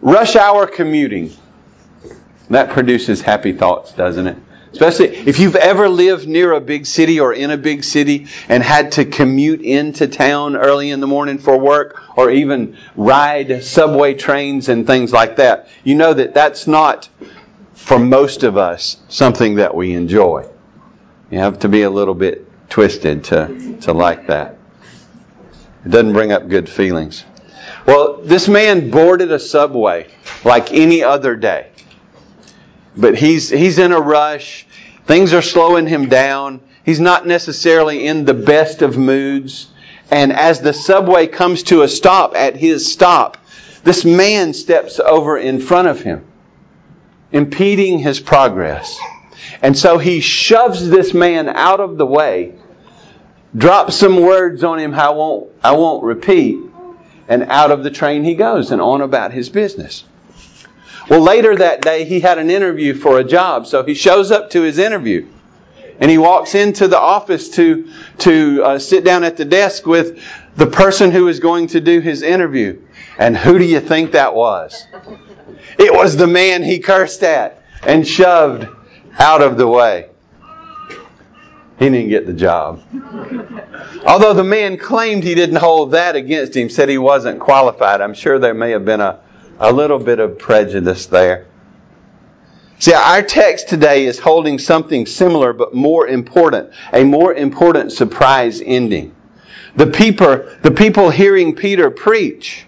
rush hour commuting. That produces happy thoughts, doesn't it? Especially if you've ever lived near a big city or in a big city and had to commute into town early in the morning for work or even ride subway trains and things like that. You know that that's not, for most of us, something that we enjoy. You have to be a little bit twisted to, to like that. It doesn't bring up good feelings. Well, this man boarded a subway like any other day. But he's, he's in a rush. Things are slowing him down. He's not necessarily in the best of moods. And as the subway comes to a stop at his stop, this man steps over in front of him, impeding his progress. And so he shoves this man out of the way, drops some words on him I won't, I won't repeat, and out of the train he goes and on about his business. Well, later that day, he had an interview for a job, so he shows up to his interview. And he walks into the office to, to uh, sit down at the desk with the person who is going to do his interview. And who do you think that was? It was the man he cursed at and shoved out of the way. He didn't get the job. Although the man claimed he didn't hold that against him, said he wasn't qualified, I'm sure there may have been a, a little bit of prejudice there. See, our text today is holding something similar but more important, a more important surprise ending. The people, the people hearing Peter preach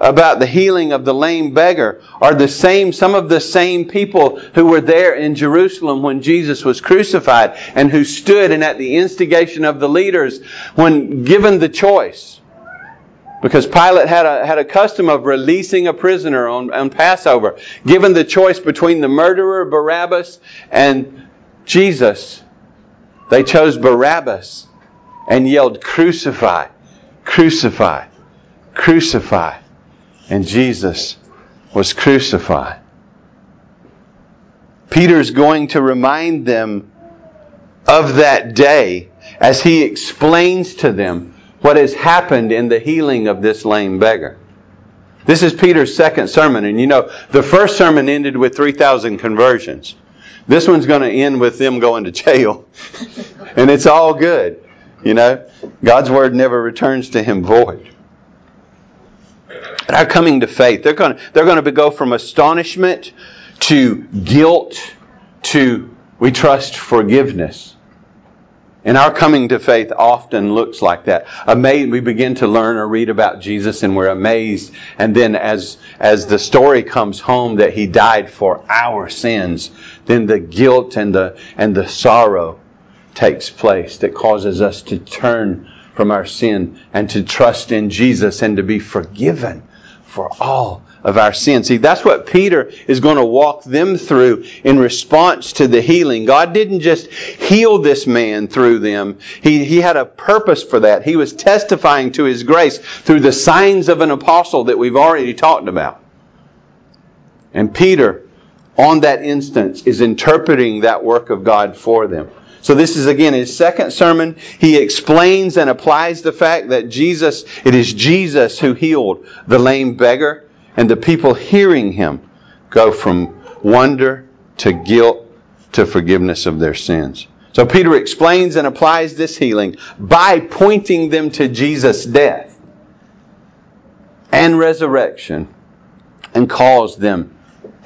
about the healing of the lame beggar are the same, some of the same people who were there in Jerusalem when Jesus was crucified and who stood and at the instigation of the leaders when given the choice because Pilate had a, had a custom of releasing a prisoner on, on Passover. Given the choice between the murderer Barabbas and Jesus, they chose Barabbas and yelled, Crucify, crucify, crucify. And Jesus was crucified. Peter's going to remind them of that day as he explains to them what has happened in the healing of this lame beggar. This is Peter's second sermon, and you know, the first sermon ended with 3,000 conversions. This one's going to end with them going to jail. and it's all good. You know, God's word never returns to him void. Our coming to faith, they're going to, they're going to go from astonishment to guilt to we trust forgiveness. And our coming to faith often looks like that. Amazed, we begin to learn or read about Jesus and we're amazed. And then as, as the story comes home that He died for our sins, then the guilt and the, and the sorrow takes place that causes us to turn from our sin and to trust in Jesus and to be forgiven for all of our sins. See, that's what Peter is going to walk them through in response to the healing. God didn't just heal this man through them. He, he had a purpose for that. He was testifying to his grace through the signs of an apostle that we've already talked about. And Peter, on that instance, is interpreting that work of God for them. So this is again his second sermon. He explains and applies the fact that Jesus, it is Jesus who healed the lame beggar and the people hearing him go from wonder to guilt to forgiveness of their sins. So Peter explains and applies this healing by pointing them to Jesus' death and resurrection and calls them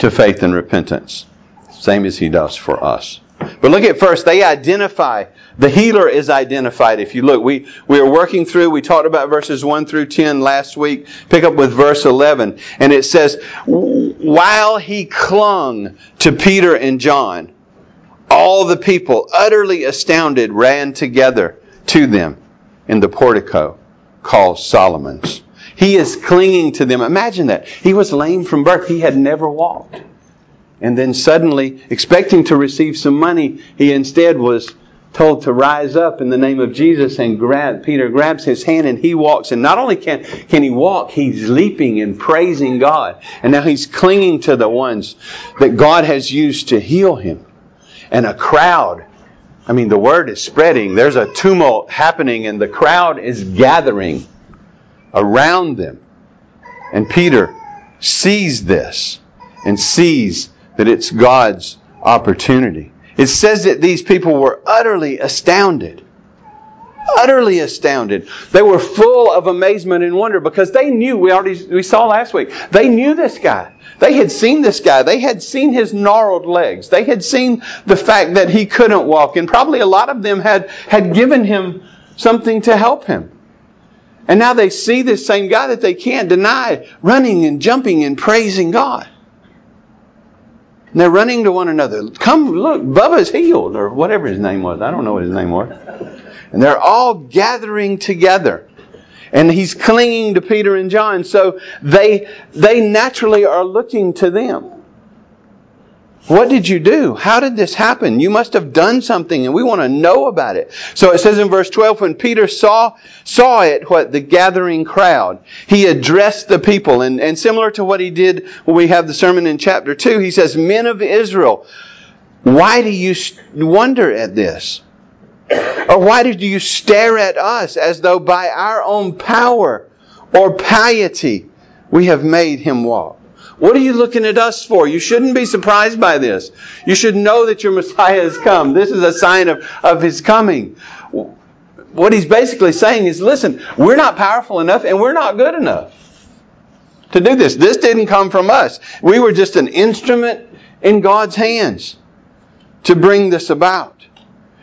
to faith and repentance, same as he does for us. But look at first, they identify, the healer is identified. If you look, we, we are working through, we talked about verses 1 through 10 last week. Pick up with verse 11. And it says, While he clung to Peter and John, all the people, utterly astounded, ran together to them in the portico called Solomon's. He is clinging to them. Imagine that. He was lame from birth. He had never walked. And then suddenly, expecting to receive some money, he instead was told to rise up in the name of Jesus and grab Peter grabs his hand and he walks. And not only can can he walk he's leaping and praising God. And now he's clinging to the ones that God has used to heal him. And a crowd I mean the word is spreading. There's a tumult happening and the crowd is gathering around them. And Peter sees this and sees that it's God's opportunity. It says that these people were utterly astounded. Utterly astounded. They were full of amazement and wonder because they knew, we already we saw last week, they knew this guy. They had seen this guy. They had seen his gnarled legs. They had seen the fact that he couldn't walk. And probably a lot of them had, had given him something to help him. And now they see this same guy that they can't deny running and jumping and praising God. And they're running to one another. Come look, Bubba's healed, or whatever his name was. I don't know what his name was. And they're all gathering together. And he's clinging to Peter and John. So they, they naturally are looking to them. What did you do? How did this happen? You must have done something and we want to know about it. So it says in verse 12, when Peter saw, saw it, what? The gathering crowd, he addressed the people. And, and similar to what he did when we have the sermon in chapter 2, he says, Men of Israel, why do you wonder at this? Or why did you stare at us as though by our own power or piety we have made him walk? What are you looking at us for? You shouldn't be surprised by this. You should know that your Messiah has come. This is a sign of, of his coming. What he's basically saying is listen, we're not powerful enough and we're not good enough to do this. This didn't come from us. We were just an instrument in God's hands to bring this about.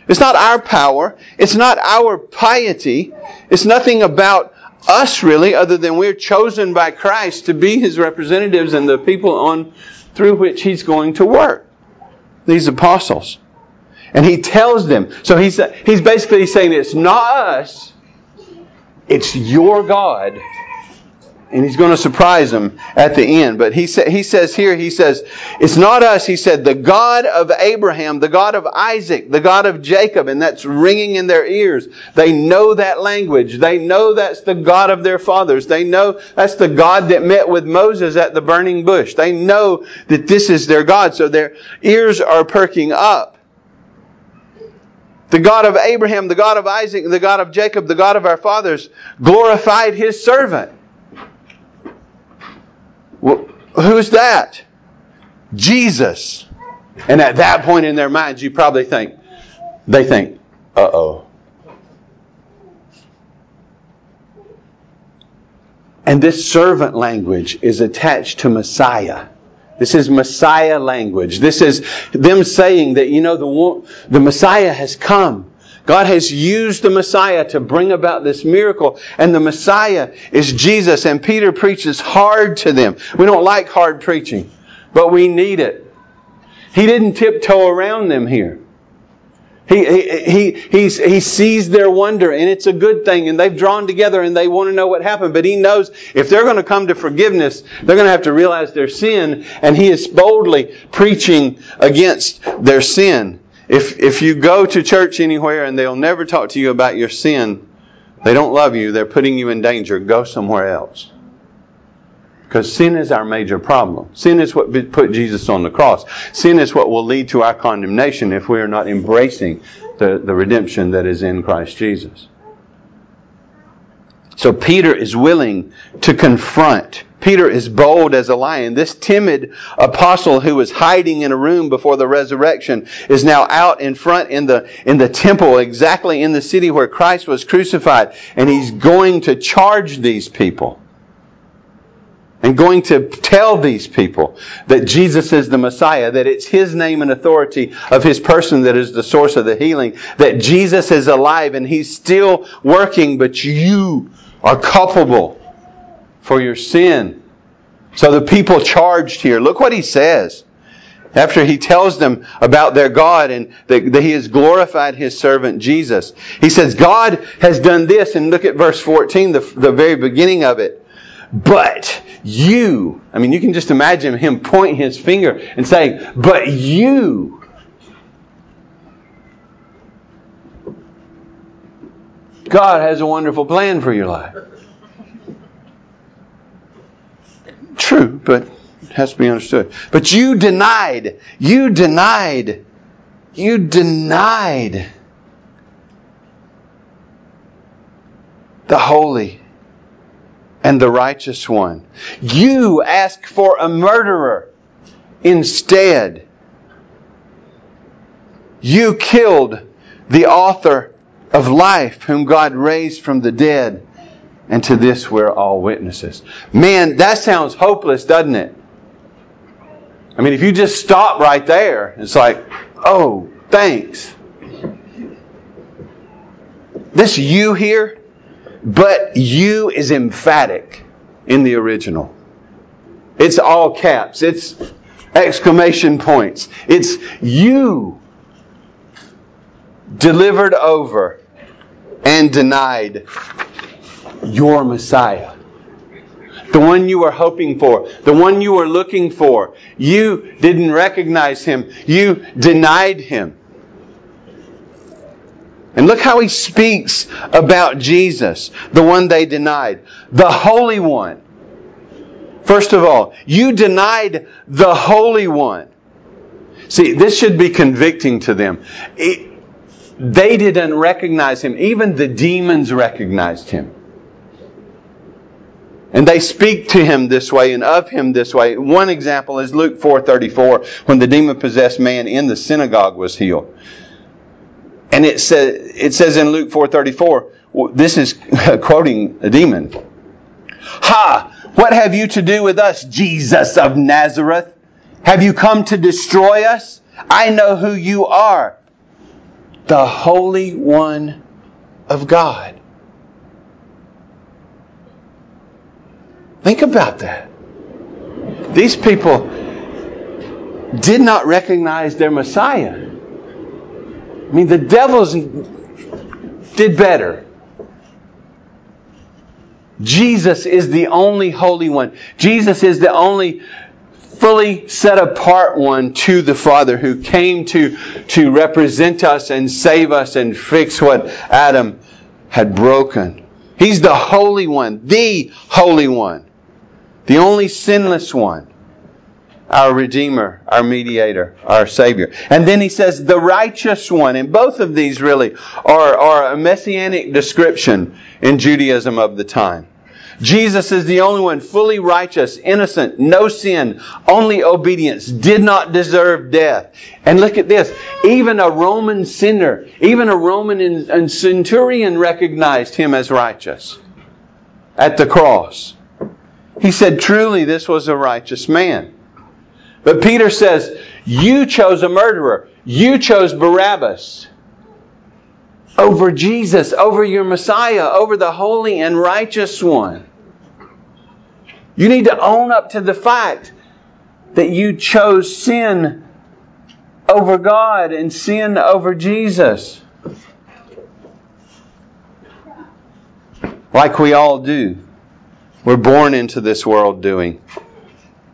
It's not our power. It's not our piety. It's nothing about us really, other than we're chosen by Christ to be His representatives and the people on through which He's going to work. These apostles. And He tells them. So He's, he's basically saying it's not us, it's your God and he's going to surprise them at the end. But he, sa- he says here, he says, it's not us. He said, the God of Abraham, the God of Isaac, the God of Jacob, and that's ringing in their ears. They know that language. They know that's the God of their fathers. They know that's the God that met with Moses at the burning bush. They know that this is their God. So their ears are perking up. The God of Abraham, the God of Isaac, the God of Jacob, the God of our fathers glorified his servant. Well, who's that? Jesus. And at that point in their minds, you probably think, they think, uh oh. And this servant language is attached to Messiah. This is Messiah language. This is them saying that, you know, the, the Messiah has come. God has used the Messiah to bring about this miracle, and the Messiah is Jesus. And Peter preaches hard to them. We don't like hard preaching, but we need it. He didn't tiptoe around them here. He, he, he, he sees their wonder, and it's a good thing, and they've drawn together and they want to know what happened. But he knows if they're going to come to forgiveness, they're going to have to realize their sin, and he is boldly preaching against their sin. If, if you go to church anywhere and they'll never talk to you about your sin, they don't love you, they're putting you in danger, go somewhere else. Because sin is our major problem. Sin is what put Jesus on the cross. Sin is what will lead to our condemnation if we are not embracing the, the redemption that is in Christ Jesus. So Peter is willing to confront Peter is bold as a lion. This timid apostle who was hiding in a room before the resurrection is now out in front in the, in the temple, exactly in the city where Christ was crucified. And he's going to charge these people. And going to tell these people that Jesus is the Messiah, that it's His name and authority of His person that is the source of the healing, that Jesus is alive and He's still working, but you are culpable for your sin. So the people charged here, look what he says. After he tells them about their God and that, he has glorified his servant Jesus. He says, God has done this, and look at verse 14, the, the very beginning of it. But you, I mean, you can just imagine him pointing his finger and saying, But you, God has a wonderful plan for your life. True, but it has to be understood. But you denied, you denied, you denied the holy and the righteous one. You ask for a murderer instead. You killed the author of life, whom God raised from the dead. And to this we're all witnesses. Man, that sounds hopeless, doesn't it? I mean, if you just stop right there, it's like, oh, thanks. This you here, but you is emphatic in the original. It's all caps. It's exclamation points. It's you delivered over and denied your Messiah. The one you were hoping for, the one you were looking for. You didn't recognize him. You denied him. And look how he speaks about Jesus, the one they denied, the Holy One. First of all, you denied the Holy One. See, this should be convicting to them. They didn't recognize him. Even the demons recognized him. And they speak to him this way and of him this way. One example is Luke 4:34 when the demon-possessed man in the synagogue was healed. And it says it says in Luke 4:34 this is quoting a demon. Ha! What have you to do with us, Jesus of Nazareth? Have you come to destroy us? I know who you are, the Holy One of God. Think about that. These people did not recognize their Messiah. I mean, the devils did better. Jesus is the only holy one. Jesus is the only fully set apart one to the Father who came to, to represent us and save us and fix what Adam had broken. He's the Holy One, the Holy One the only sinless one, our Redeemer, our Mediator, our Savior. And then he says, the righteous one. And both of these really are, are a messianic description in Judaism of the time. Jesus is the only one fully righteous, innocent, no sin, only obedience, did not deserve death. And look at this. Even a Roman sinner, even a Roman centurion recognized him as righteous at the cross. He said, Truly, this was a righteous man. But Peter says, You chose a murderer. You chose Barabbas over Jesus, over your Messiah, over the holy and righteous one. You need to own up to the fact that you chose sin over God and sin over Jesus. Like we all do. We're born into this world doing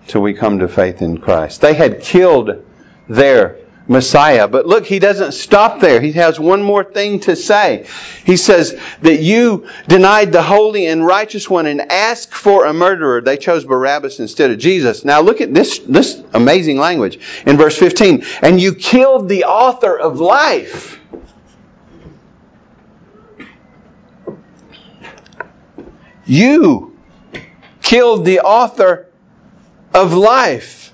till we come to faith in Christ. They had killed their Messiah. But look, he doesn't stop there. He has one more thing to say. He says that you denied the holy and righteous one and asked for a murderer. They chose Barabbas instead of Jesus. Now look at this, this amazing language in verse 15. And you killed the author of life. You killed the author of life.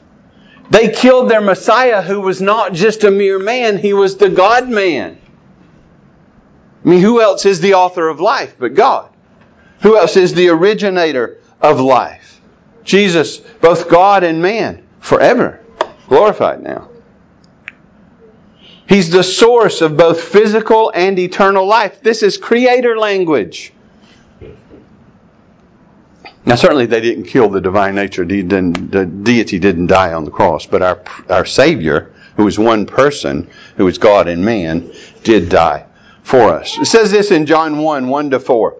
They killed their Messiah, who was not just a mere man, he was the God man. I mean, who else is the author of life but God? Who else is the originator of life? Jesus, both God and man, forever glorified now. He's the source of both physical and eternal life. This is creator language. Now, certainly they didn't kill the divine nature. The, deity didn't die on the cross, but our, our Savior, who was one person, who was God and man, did die for us. It says this in John 1 1 to 4.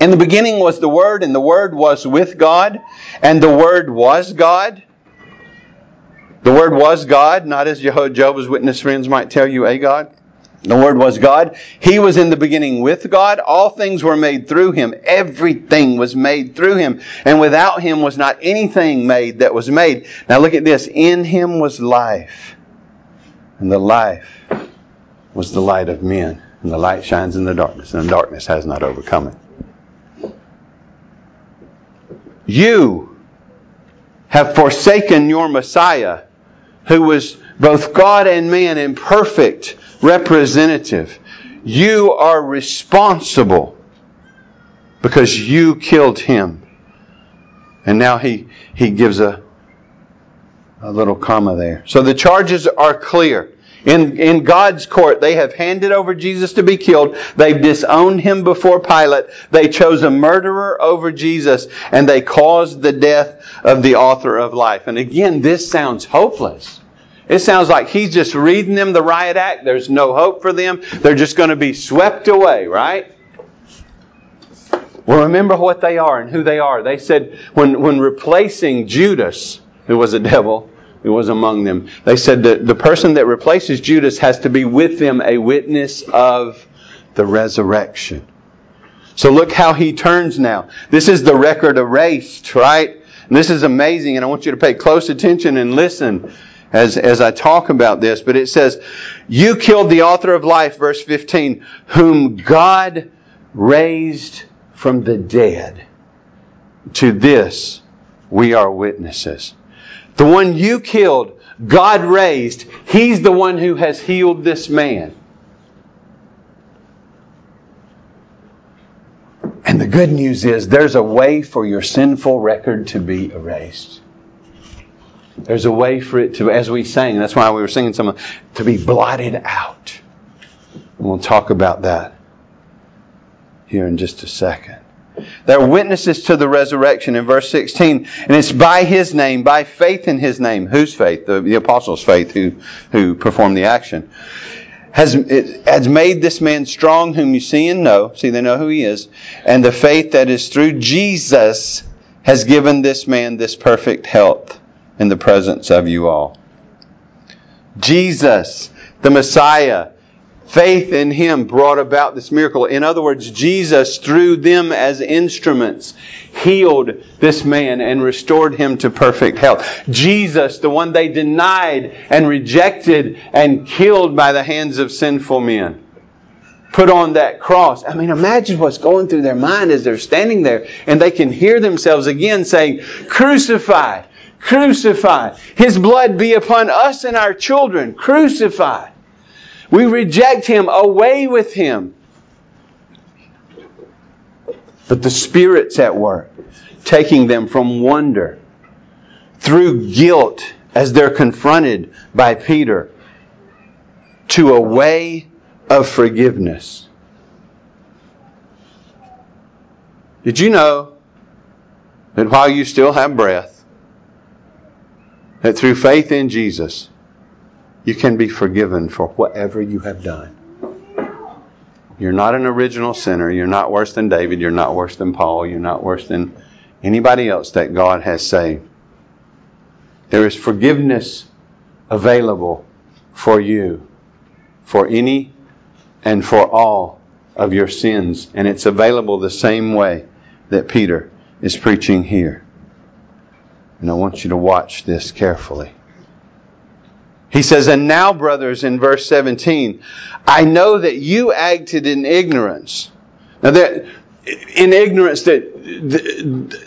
In the beginning was the Word, and the Word was with God, and the Word was God. The Word was God, not as Jehovah's Witness friends might tell you, a God. The Word was God. He was in the beginning with God. All things were made through Him. Everything was made through Him. And without Him was not anything made that was made. Now look at this. In Him was life. And the life was the light of men. And the light shines in the darkness. And the darkness has not overcome it. You have forsaken your Messiah, who was both God and man in perfect representative. You are responsible because you killed him. And now he, he gives a, a little comma there. So the charges are clear. In, in God's court, they have handed over Jesus to be killed. They've disowned him before Pilate. They chose a murderer over Jesus, and they caused the death of the author of life. And again, this sounds hopeless. It sounds like he's just reading them the riot act. There's no hope for them. They're just going to be swept away, right? Well, remember what they are and who they are. They said when, when replacing Judas, who was a devil, who was among them, they said that the person that replaces Judas has to be with them a witness of the resurrection. So look how he turns now. This is the record erased, right? And this is amazing, and I want you to pay close attention and listen as, as I talk about this. But it says, You killed the author of life, verse 15, whom God raised from the dead. To this we are witnesses. The one you killed, God raised. He's the one who has healed this man. And the good news is there's a way for your sinful record to be erased. There's a way for it to, as we sang, that's why we were singing some, to be blotted out. And we'll talk about that here in just a second. They're witnesses to the resurrection in verse 16. And it's by His name, by faith in His name. Whose faith? The, the apostles' faith who, who performed the action. Has, it, has made this man strong whom you see and know. See, they know who he is. And the faith that is through Jesus has given this man this perfect health in the presence of you all. Jesus, the Messiah, Faith in Him brought about this miracle. In other words, Jesus, through them as instruments, healed this man and restored him to perfect health. Jesus, the one they denied and rejected and killed by the hands of sinful men, put on that cross. I mean, imagine what's going through their mind as they're standing there and they can hear themselves again saying, Crucify, crucify. His blood be upon us and our children. Crucify. We reject him, away with him. But the Spirit's at work, taking them from wonder through guilt as they're confronted by Peter to a way of forgiveness. Did you know that while you still have breath, that through faith in Jesus, you can be forgiven for whatever you have done. You're not an original sinner. You're not worse than David. You're not worse than Paul. You're not worse than anybody else that God has saved. There is forgiveness available for you, for any and for all of your sins. And it's available the same way that Peter is preaching here. And I want you to watch this carefully. He says, And now, brothers, in verse 17, I know that you acted in ignorance. Now, that, in ignorance that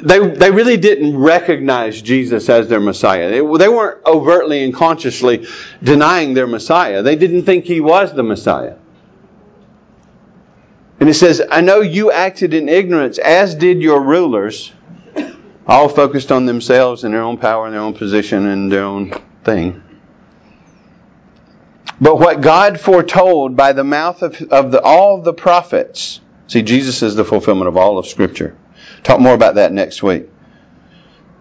they, they really didn't recognize Jesus as their Messiah. They, they weren't overtly and consciously denying their Messiah. They didn't think he was the Messiah. And it says, I know you acted in ignorance, as did your rulers, all focused on themselves and their own power and their own position and their own thing. But what God foretold by the mouth of, of the, all the prophets, see, Jesus is the fulfillment of all of Scripture. Talk more about that next week.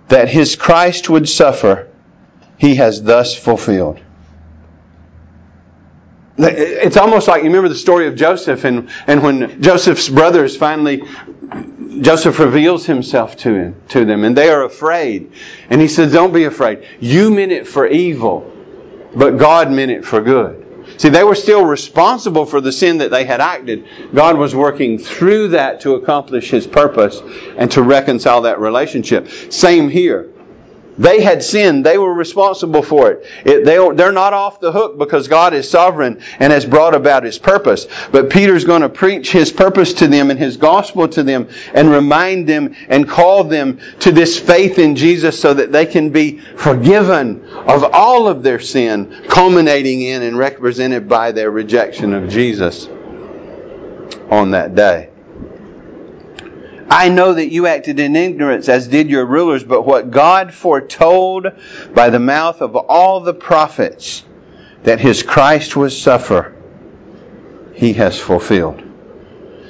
That his Christ would suffer, he has thus fulfilled. It's almost like you remember the story of Joseph, and, and when Joseph's brothers finally, Joseph reveals himself to him to them, and they are afraid. And he says, Don't be afraid. You meant it for evil, but God meant it for good. See, they were still responsible for the sin that they had acted. God was working through that to accomplish His purpose and to reconcile that relationship. Same here. They had sinned. They were responsible for it. it they, they're not off the hook because God is sovereign and has brought about His purpose. But Peter's going to preach His purpose to them and His gospel to them and remind them and call them to this faith in Jesus so that they can be forgiven of all of their sin, culminating in and represented by their rejection of Jesus on that day. I know that you acted in ignorance, as did your rulers, but what God foretold by the mouth of all the prophets that his Christ would suffer, he has fulfilled.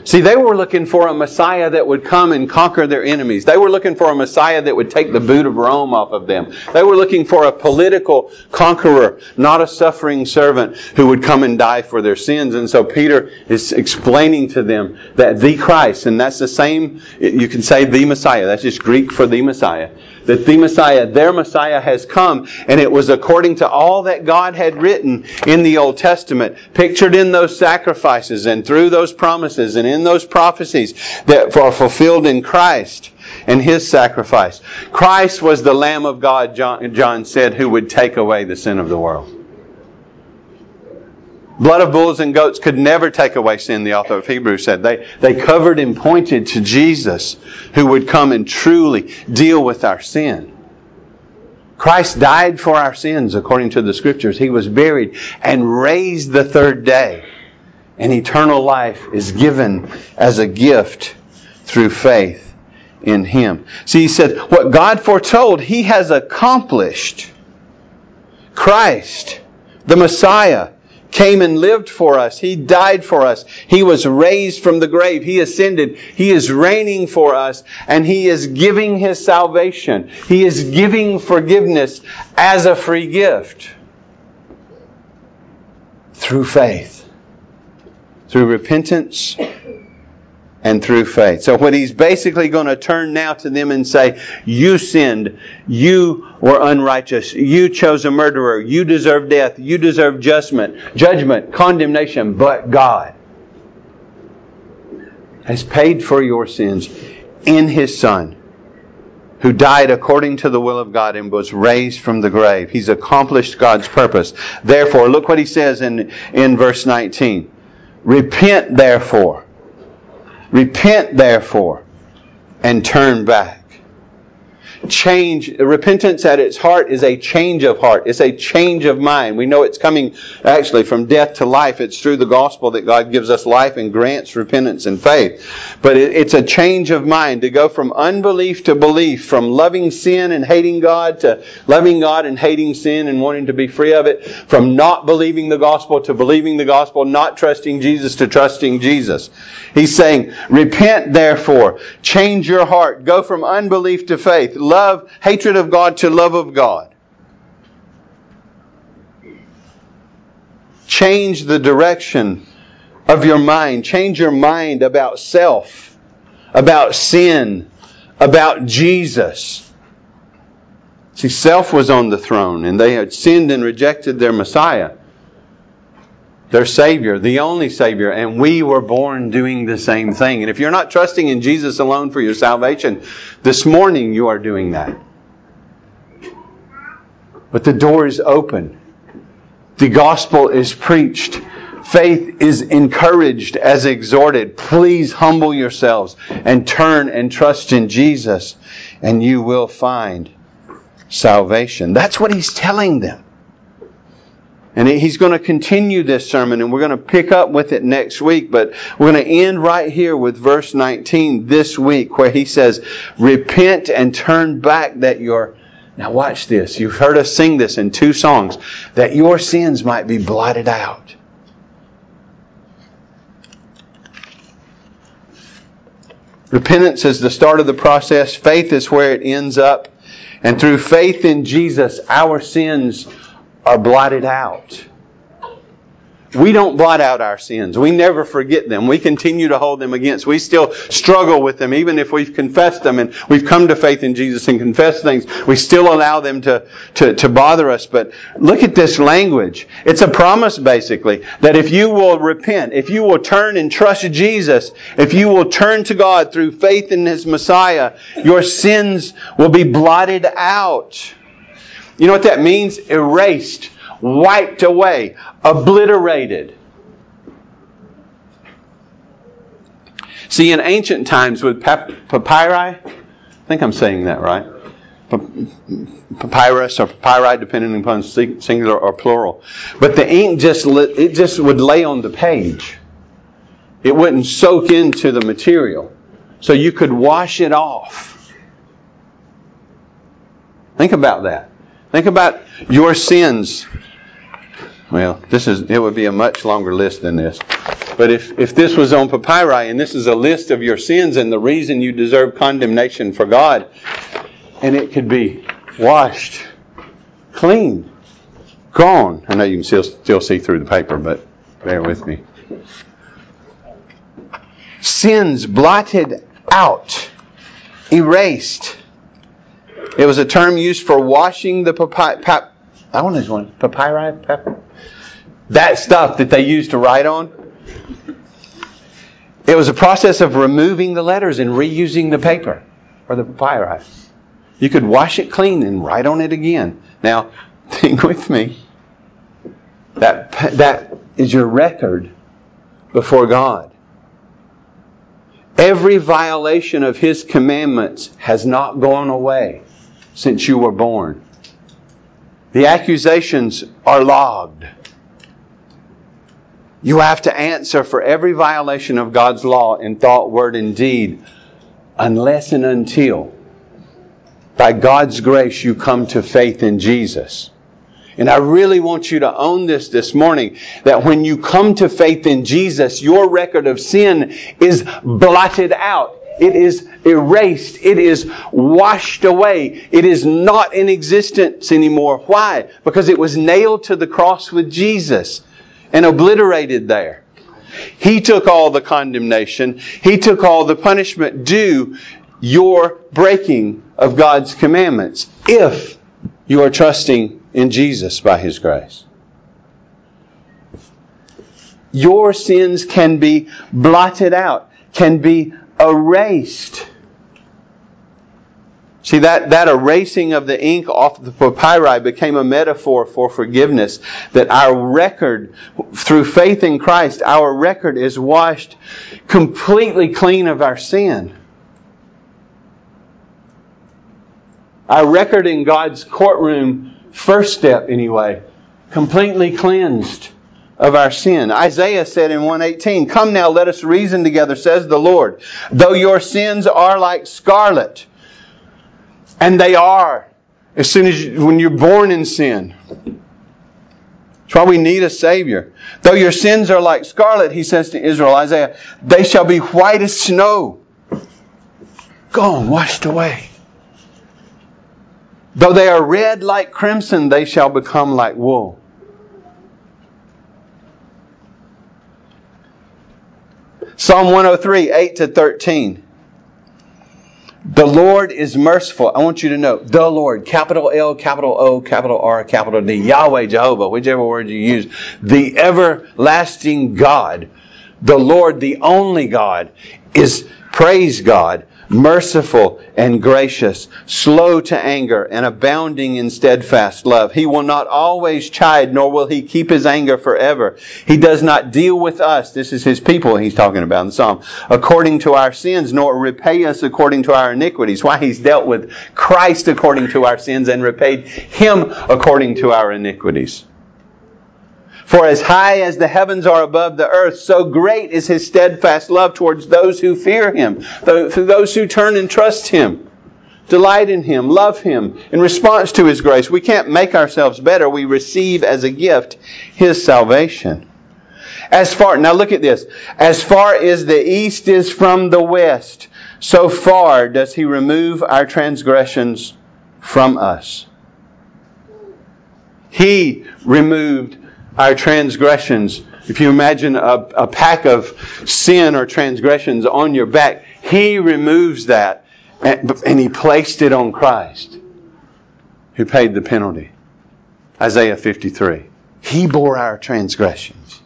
See, they were looking for a Messiah that would come and conquer their enemies. They were looking for a Messiah that would take the boot of Rome off of them. They were looking for a political conqueror, not a suffering servant who would come and die for their sins. And so Peter is explaining to them that the Christ, and that's the same, you can say the Messiah, that's just Greek for the Messiah that the Messiah, their Messiah, has come, and it was according to all that God had written in the Old Testament, pictured in those sacrifices and through those promises and in those prophecies that are fulfilled in Christ and His sacrifice. Christ was the Lamb of God, John, John said, who would take away the sin of the world. Blood of bulls and goats could never take away sin, the author of Hebrews said. They, they covered and pointed to Jesus who would come and truly deal with our sin. Christ died for our sins according to the scriptures. He was buried and raised the third day. And eternal life is given as a gift through faith in Him. See, he said, what God foretold, He has accomplished. Christ, the Messiah, came and lived for us. He died for us. He was raised from the grave. He ascended. He is reigning for us and He is giving His salvation. He is giving forgiveness as a free gift through faith, through repentance and through faith. So what he's basically going to turn now to them and say, you sinned, you were unrighteous, you chose a murderer, you deserve death, you deserve judgment, judgment, condemnation, but God has paid for your sins in his son who died according to the will of God and was raised from the grave. He's accomplished God's purpose. Therefore, look what he says in, in verse 19. Repent therefore Repent therefore and turn back change. Repentance at its heart is a change of heart. It's a change of mind. We know it's coming actually from death to life. It's through the gospel that God gives us life and grants repentance and faith. But it's a change of mind to go from unbelief to belief, from loving sin and hating God to loving God and hating sin and wanting to be free of it, from not believing the gospel to believing the gospel, not trusting Jesus to trusting Jesus. He's saying, repent therefore, change your heart, go from unbelief to faith love, hatred of God to love of God. Change the direction of your mind. Change your mind about self, about sin, about Jesus. See, self was on the throne, and they had sinned and rejected their Messiah, their Savior, the only Savior, and we were born doing the same thing. And if you're not trusting in Jesus alone for your salvation, this morning you are doing that. But the door is open. The gospel is preached. Faith is encouraged as exhorted. Please humble yourselves and turn and trust in Jesus, and you will find salvation. That's what he's telling them. And he's going to continue this sermon and we're going to pick up with it next week, but we're going to end right here with verse 19 this week where he says, repent and turn back that your, now watch this. You've heard us sing this in two songs, that your sins might be blotted out. Repentance is the start of the process. Faith is where it ends up. And through faith in Jesus, our sins are blotted out. we don't blot out our sins. We never forget them. We continue to hold them against. We still struggle with them, even if we've confessed them and we've come to faith in Jesus and confessed things. We still allow them to, to, to bother us. But look at this language. It's a promise, basically, that if you will repent, if you will turn and trust Jesus, if you will turn to God through faith in His Messiah, your sins will be blotted out. You know what that means? Erased wiped away, obliterated. See, in ancient times with papyri, I think I'm saying that right. Papyrus or papyri, depending upon singular or plural. But the ink just it just would lay on the page. It wouldn't soak into the material, so you could wash it off. Think about that. Think about your sins well, this is it would be a much longer list than this. But if, if this was on papyri and this is a list of your sins and the reason you deserve condemnation for God, and it could be washed, clean, gone. I know you can still, still see through the paper, but bear with me. Sins blotted out, erased. It was a term used for washing the papyri. I want this one. Papyri? that stuff that they used to write on. It was a process of removing the letters and reusing the paper or the papyri. You could wash it clean and write on it again. Now, think with me. That, that is your record before God. Every violation of His commandments has not gone away since you were born. The accusations are logged. You have to answer for every violation of God's law in thought, word, and deed, unless and until, by God's grace, you come to faith in Jesus. And I really want you to own this this morning that when you come to faith in Jesus, your record of sin is blotted out. It is erased. It is washed away. It is not in existence anymore. Why? Because it was nailed to the cross with Jesus and obliterated there. He took all the condemnation. He took all the punishment due your breaking of God's commandments if you are trusting in Jesus by His grace. Your sins can be blotted out, can be erased See, that, that erasing of the ink off the papyri became a metaphor for forgiveness. That our record, through faith in Christ, our record is washed completely clean of our sin. Our record in God's courtroom, first step anyway, completely cleansed of our sin. Isaiah said in 118, Come now, let us reason together, says the Lord. Though your sins are like scarlet, and they are. As soon as you, when you're born in sin. That's why we need a Savior. Though your sins are like scarlet, he says to Israel, Isaiah, they shall be white as snow. Gone, washed away. Though they are red like crimson, they shall become like wool. Psalm 103, 8 to 13. The Lord is merciful. I want you to know the Lord, capital L, capital O, capital R, capital D, Yahweh, Jehovah, whichever word you use, the everlasting God, the Lord, the only God, is praise God, merciful and gracious, slow to anger, and abounding in steadfast love. He will not always chide, nor will he keep his anger forever. He does not deal with us, this is his people he's talking about in the Psalm, according to our sins, nor repay us according to our iniquities. Why he's dealt with Christ according to our sins and repaid him according to our iniquities. For as high as the heavens are above the earth, so great is his steadfast love towards those who fear him, those who turn and trust him, delight in him, love him in response to his grace. We can't make ourselves better. We receive as a gift his salvation. As far, now look at this. As far as the east is from the west, so far does he remove our transgressions from us. He removed our transgressions. If you imagine a, a pack of sin or transgressions on your back, He removes that and, and He placed it on Christ, who paid the penalty. Isaiah 53. He bore our transgressions.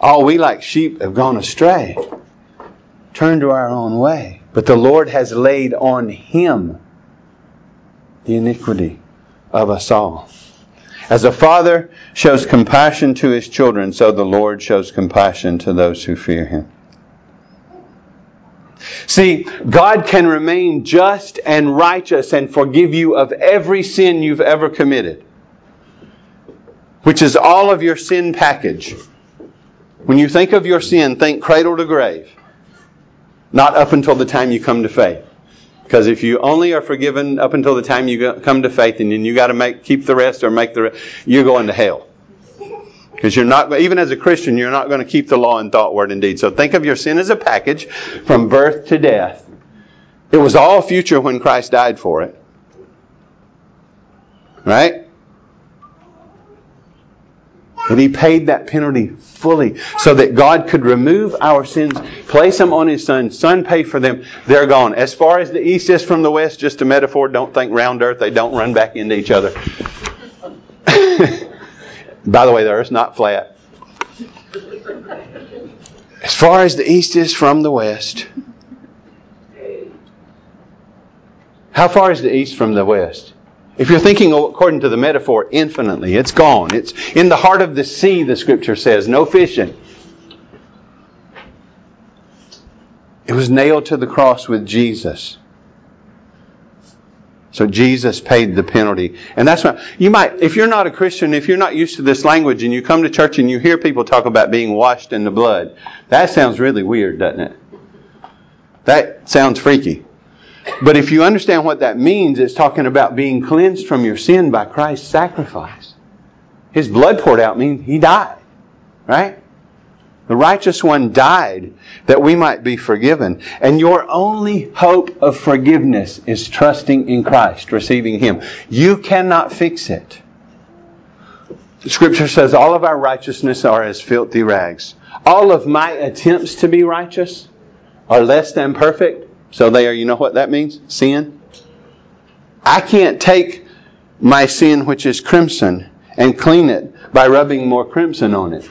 All we like sheep have gone astray, turned to our own way. But the Lord has laid on Him the iniquity of us all. As a father shows compassion to his children, so the Lord shows compassion to those who fear him. See, God can remain just and righteous and forgive you of every sin you've ever committed, which is all of your sin package. When you think of your sin, think cradle to grave, not up until the time you come to faith. Because if you only are forgiven up until the time you come to faith, and then you got to make keep the rest or make the rest, you're going to hell. Because you're not, even as a Christian, you're not going to keep the law in thought, word, and deed. So think of your sin as a package from birth to death. It was all future when Christ died for it. Right? And he paid that penalty fully so that God could remove our sins, place them on his son, son pay for them, they're gone. As far as the east is from the west, just a metaphor, don't think round earth, they don't run back into each other. By the way, the earth's not flat. As far as the east is from the west, how far is the east from the west? If you're thinking according to the metaphor, infinitely, it's gone. It's in the heart of the sea, the scripture says, no fishing. It was nailed to the cross with Jesus. So Jesus paid the penalty. And that's why you might, if you're not a Christian, if you're not used to this language and you come to church and you hear people talk about being washed in the blood, that sounds really weird, doesn't it? That sounds freaky. But if you understand what that means, it's talking about being cleansed from your sin by Christ's sacrifice. His blood poured out means he died, right? The righteous one died that we might be forgiven. And your only hope of forgiveness is trusting in Christ, receiving Him. You cannot fix it. Scripture says all of our righteousness are as filthy rags. All of my attempts to be righteous are less than perfect. So they are, you know what that means? Sin. I can't take my sin, which is crimson, and clean it by rubbing more crimson on it.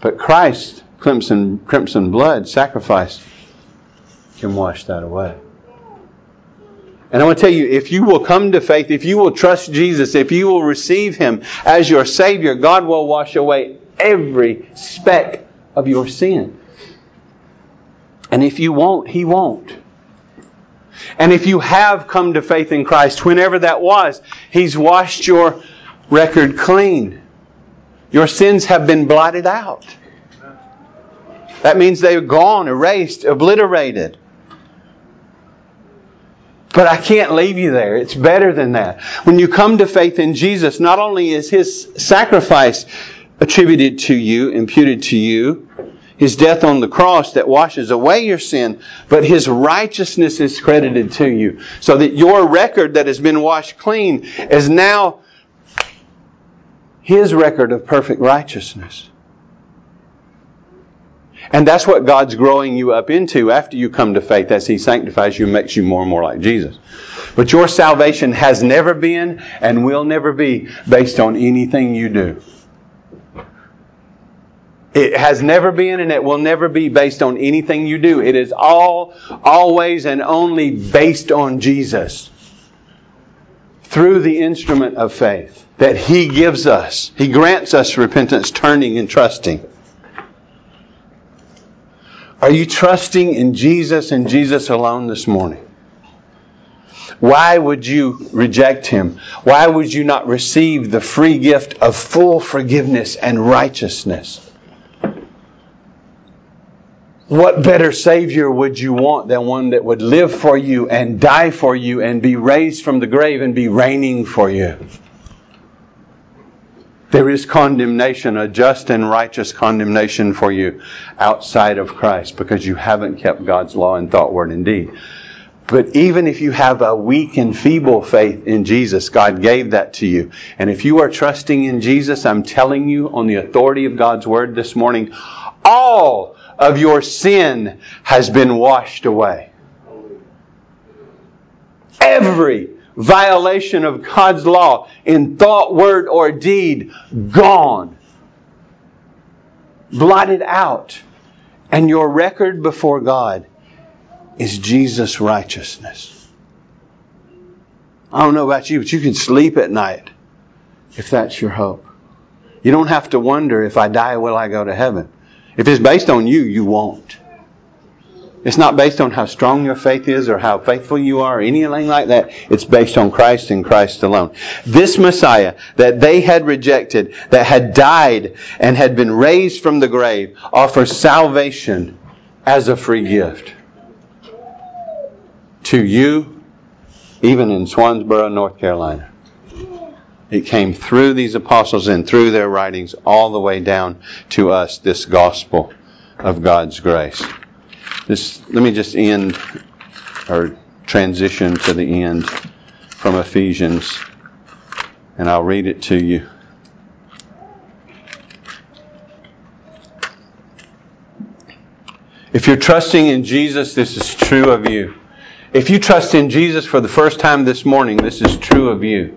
But Christ, crimson, crimson blood, sacrifice, can wash that away. And I want to tell you, if you will come to faith, if you will trust Jesus, if you will receive Him as your Savior, God will wash away every speck of your sin. And if you won't, He won't. And if you have come to faith in Christ, whenever that was, He's washed your record clean. Your sins have been blotted out. That means they're gone, erased, obliterated. But I can't leave you there. It's better than that. When you come to faith in Jesus, not only is His sacrifice attributed to you, imputed to you, his death on the cross that washes away your sin, but his righteousness is credited to you. So that your record that has been washed clean is now his record of perfect righteousness. And that's what God's growing you up into after you come to faith as He sanctifies you, and makes you more and more like Jesus. But your salvation has never been and will never be based on anything you do. It has never been and it will never be based on anything you do. It is all, always and only based on Jesus. Through the instrument of faith that He gives us. He grants us repentance, turning and trusting. Are you trusting in Jesus and Jesus alone this morning? Why would you reject Him? Why would you not receive the free gift of full forgiveness and righteousness? What better Savior would you want than one that would live for you and die for you and be raised from the grave and be reigning for you? There is condemnation, a just and righteous condemnation for you outside of Christ because you haven't kept God's law in thought, word, and deed. But even if you have a weak and feeble faith in Jesus, God gave that to you. And if you are trusting in Jesus, I'm telling you on the authority of God's Word this morning, all of your sin has been washed away. Every violation of God's law in thought, word, or deed, gone. Blotted out. And your record before God is Jesus' righteousness. I don't know about you, but you can sleep at night if that's your hope. You don't have to wonder if I die, will I go to heaven? If it's based on you, you won't. It's not based on how strong your faith is or how faithful you are or anything like that. It's based on Christ and Christ alone. This Messiah that they had rejected, that had died and had been raised from the grave, offers salvation as a free gift to you, even in Swansboro, North Carolina. It came through these apostles and through their writings all the way down to us, this gospel of God's grace. This, let me just end or transition to the end from Ephesians, and I'll read it to you. If you're trusting in Jesus, this is true of you. If you trust in Jesus for the first time this morning, this is true of you.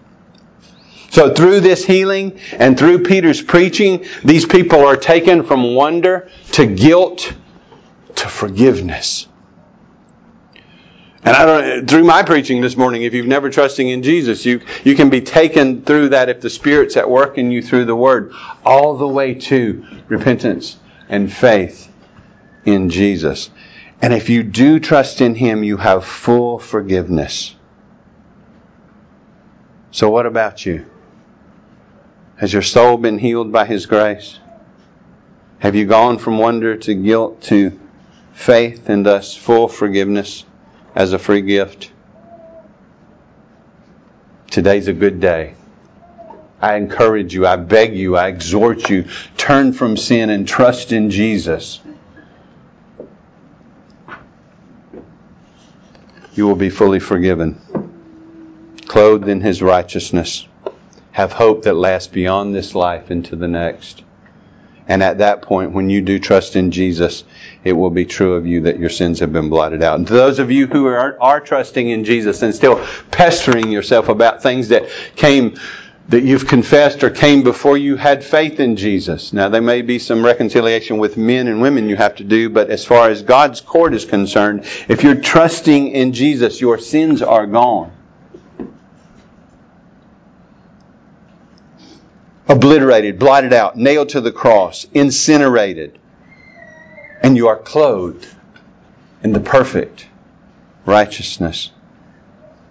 So through this healing and through Peter's preaching, these people are taken from wonder to guilt to forgiveness. And I don't, through my preaching this morning, if you've never trusting in Jesus, you, you can be taken through that if the Spirit's at work in you through the Word, all the way to repentance and faith in Jesus. And if you do trust in Him, you have full forgiveness. So what about you? Has your soul been healed by His grace? Have you gone from wonder to guilt to faith and thus full forgiveness as a free gift. Today's a good day. I encourage you, I beg you, I exhort you, turn from sin and trust in Jesus. You will be fully forgiven, clothed in His righteousness, have hope that lasts beyond this life into the next. And at that point, when you do trust in Jesus, it will be true of you that your sins have been blotted out. And to those of you who are, are trusting in Jesus and still pestering yourself about things that came that you've confessed or came before you had faith in Jesus. Now, there may be some reconciliation with men and women you have to do, but as far as God's court is concerned, if you're trusting in Jesus, your sins are gone. Obliterated, blotted out, nailed to the cross, incinerated and you are clothed in the perfect righteousness,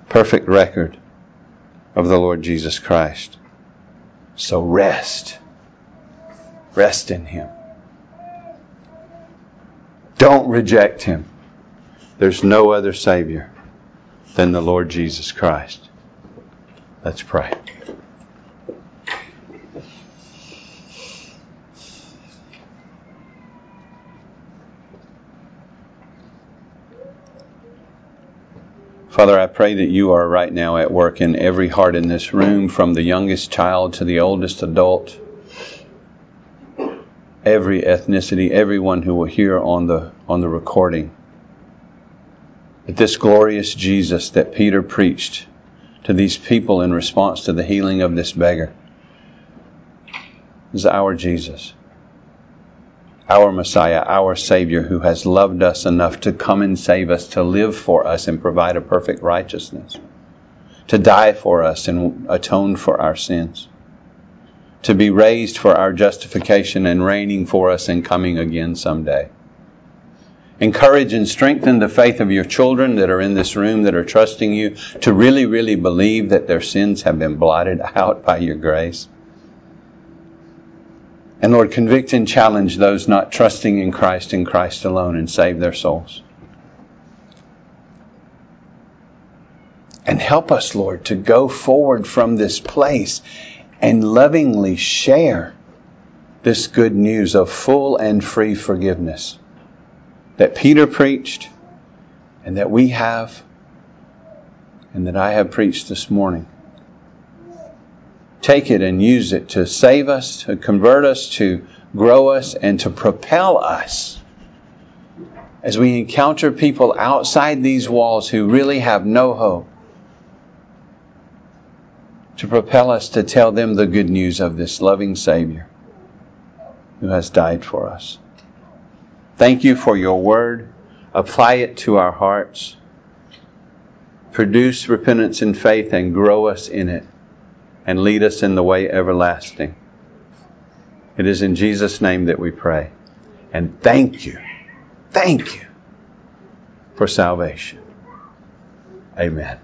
perfect record of the Lord Jesus Christ. So rest. Rest in Him. Don't reject Him. There's no other Savior than the Lord Jesus Christ. Let's pray. Father, I pray that you are right now at work in every heart in this room, from the youngest child to the oldest adult, every ethnicity, everyone who will hear on the, on the recording. That this glorious Jesus that Peter preached to these people in response to the healing of this beggar is our Jesus our Messiah, our Savior, who has loved us enough to come and save us, to live for us and provide a perfect righteousness, to die for us and atone for our sins, to be raised for our justification and reigning for us and coming again someday. Encourage and strengthen the faith of your children that are in this room that are trusting you to really, really believe that their sins have been blotted out by your grace. And Lord, convict and challenge those not trusting in Christ and Christ alone and save their souls. And help us, Lord, to go forward from this place and lovingly share this good news of full and free forgiveness that Peter preached and that we have and that I have preached this morning. Take it and use it to save us, to convert us, to grow us, and to propel us as we encounter people outside these walls who really have no hope to propel us to tell them the good news of this loving Savior who has died for us. Thank you for your word. Apply it to our hearts. Produce repentance and faith and grow us in it and lead us in the way everlasting. It is in Jesus' name that we pray. And thank you, thank you for salvation. Amen.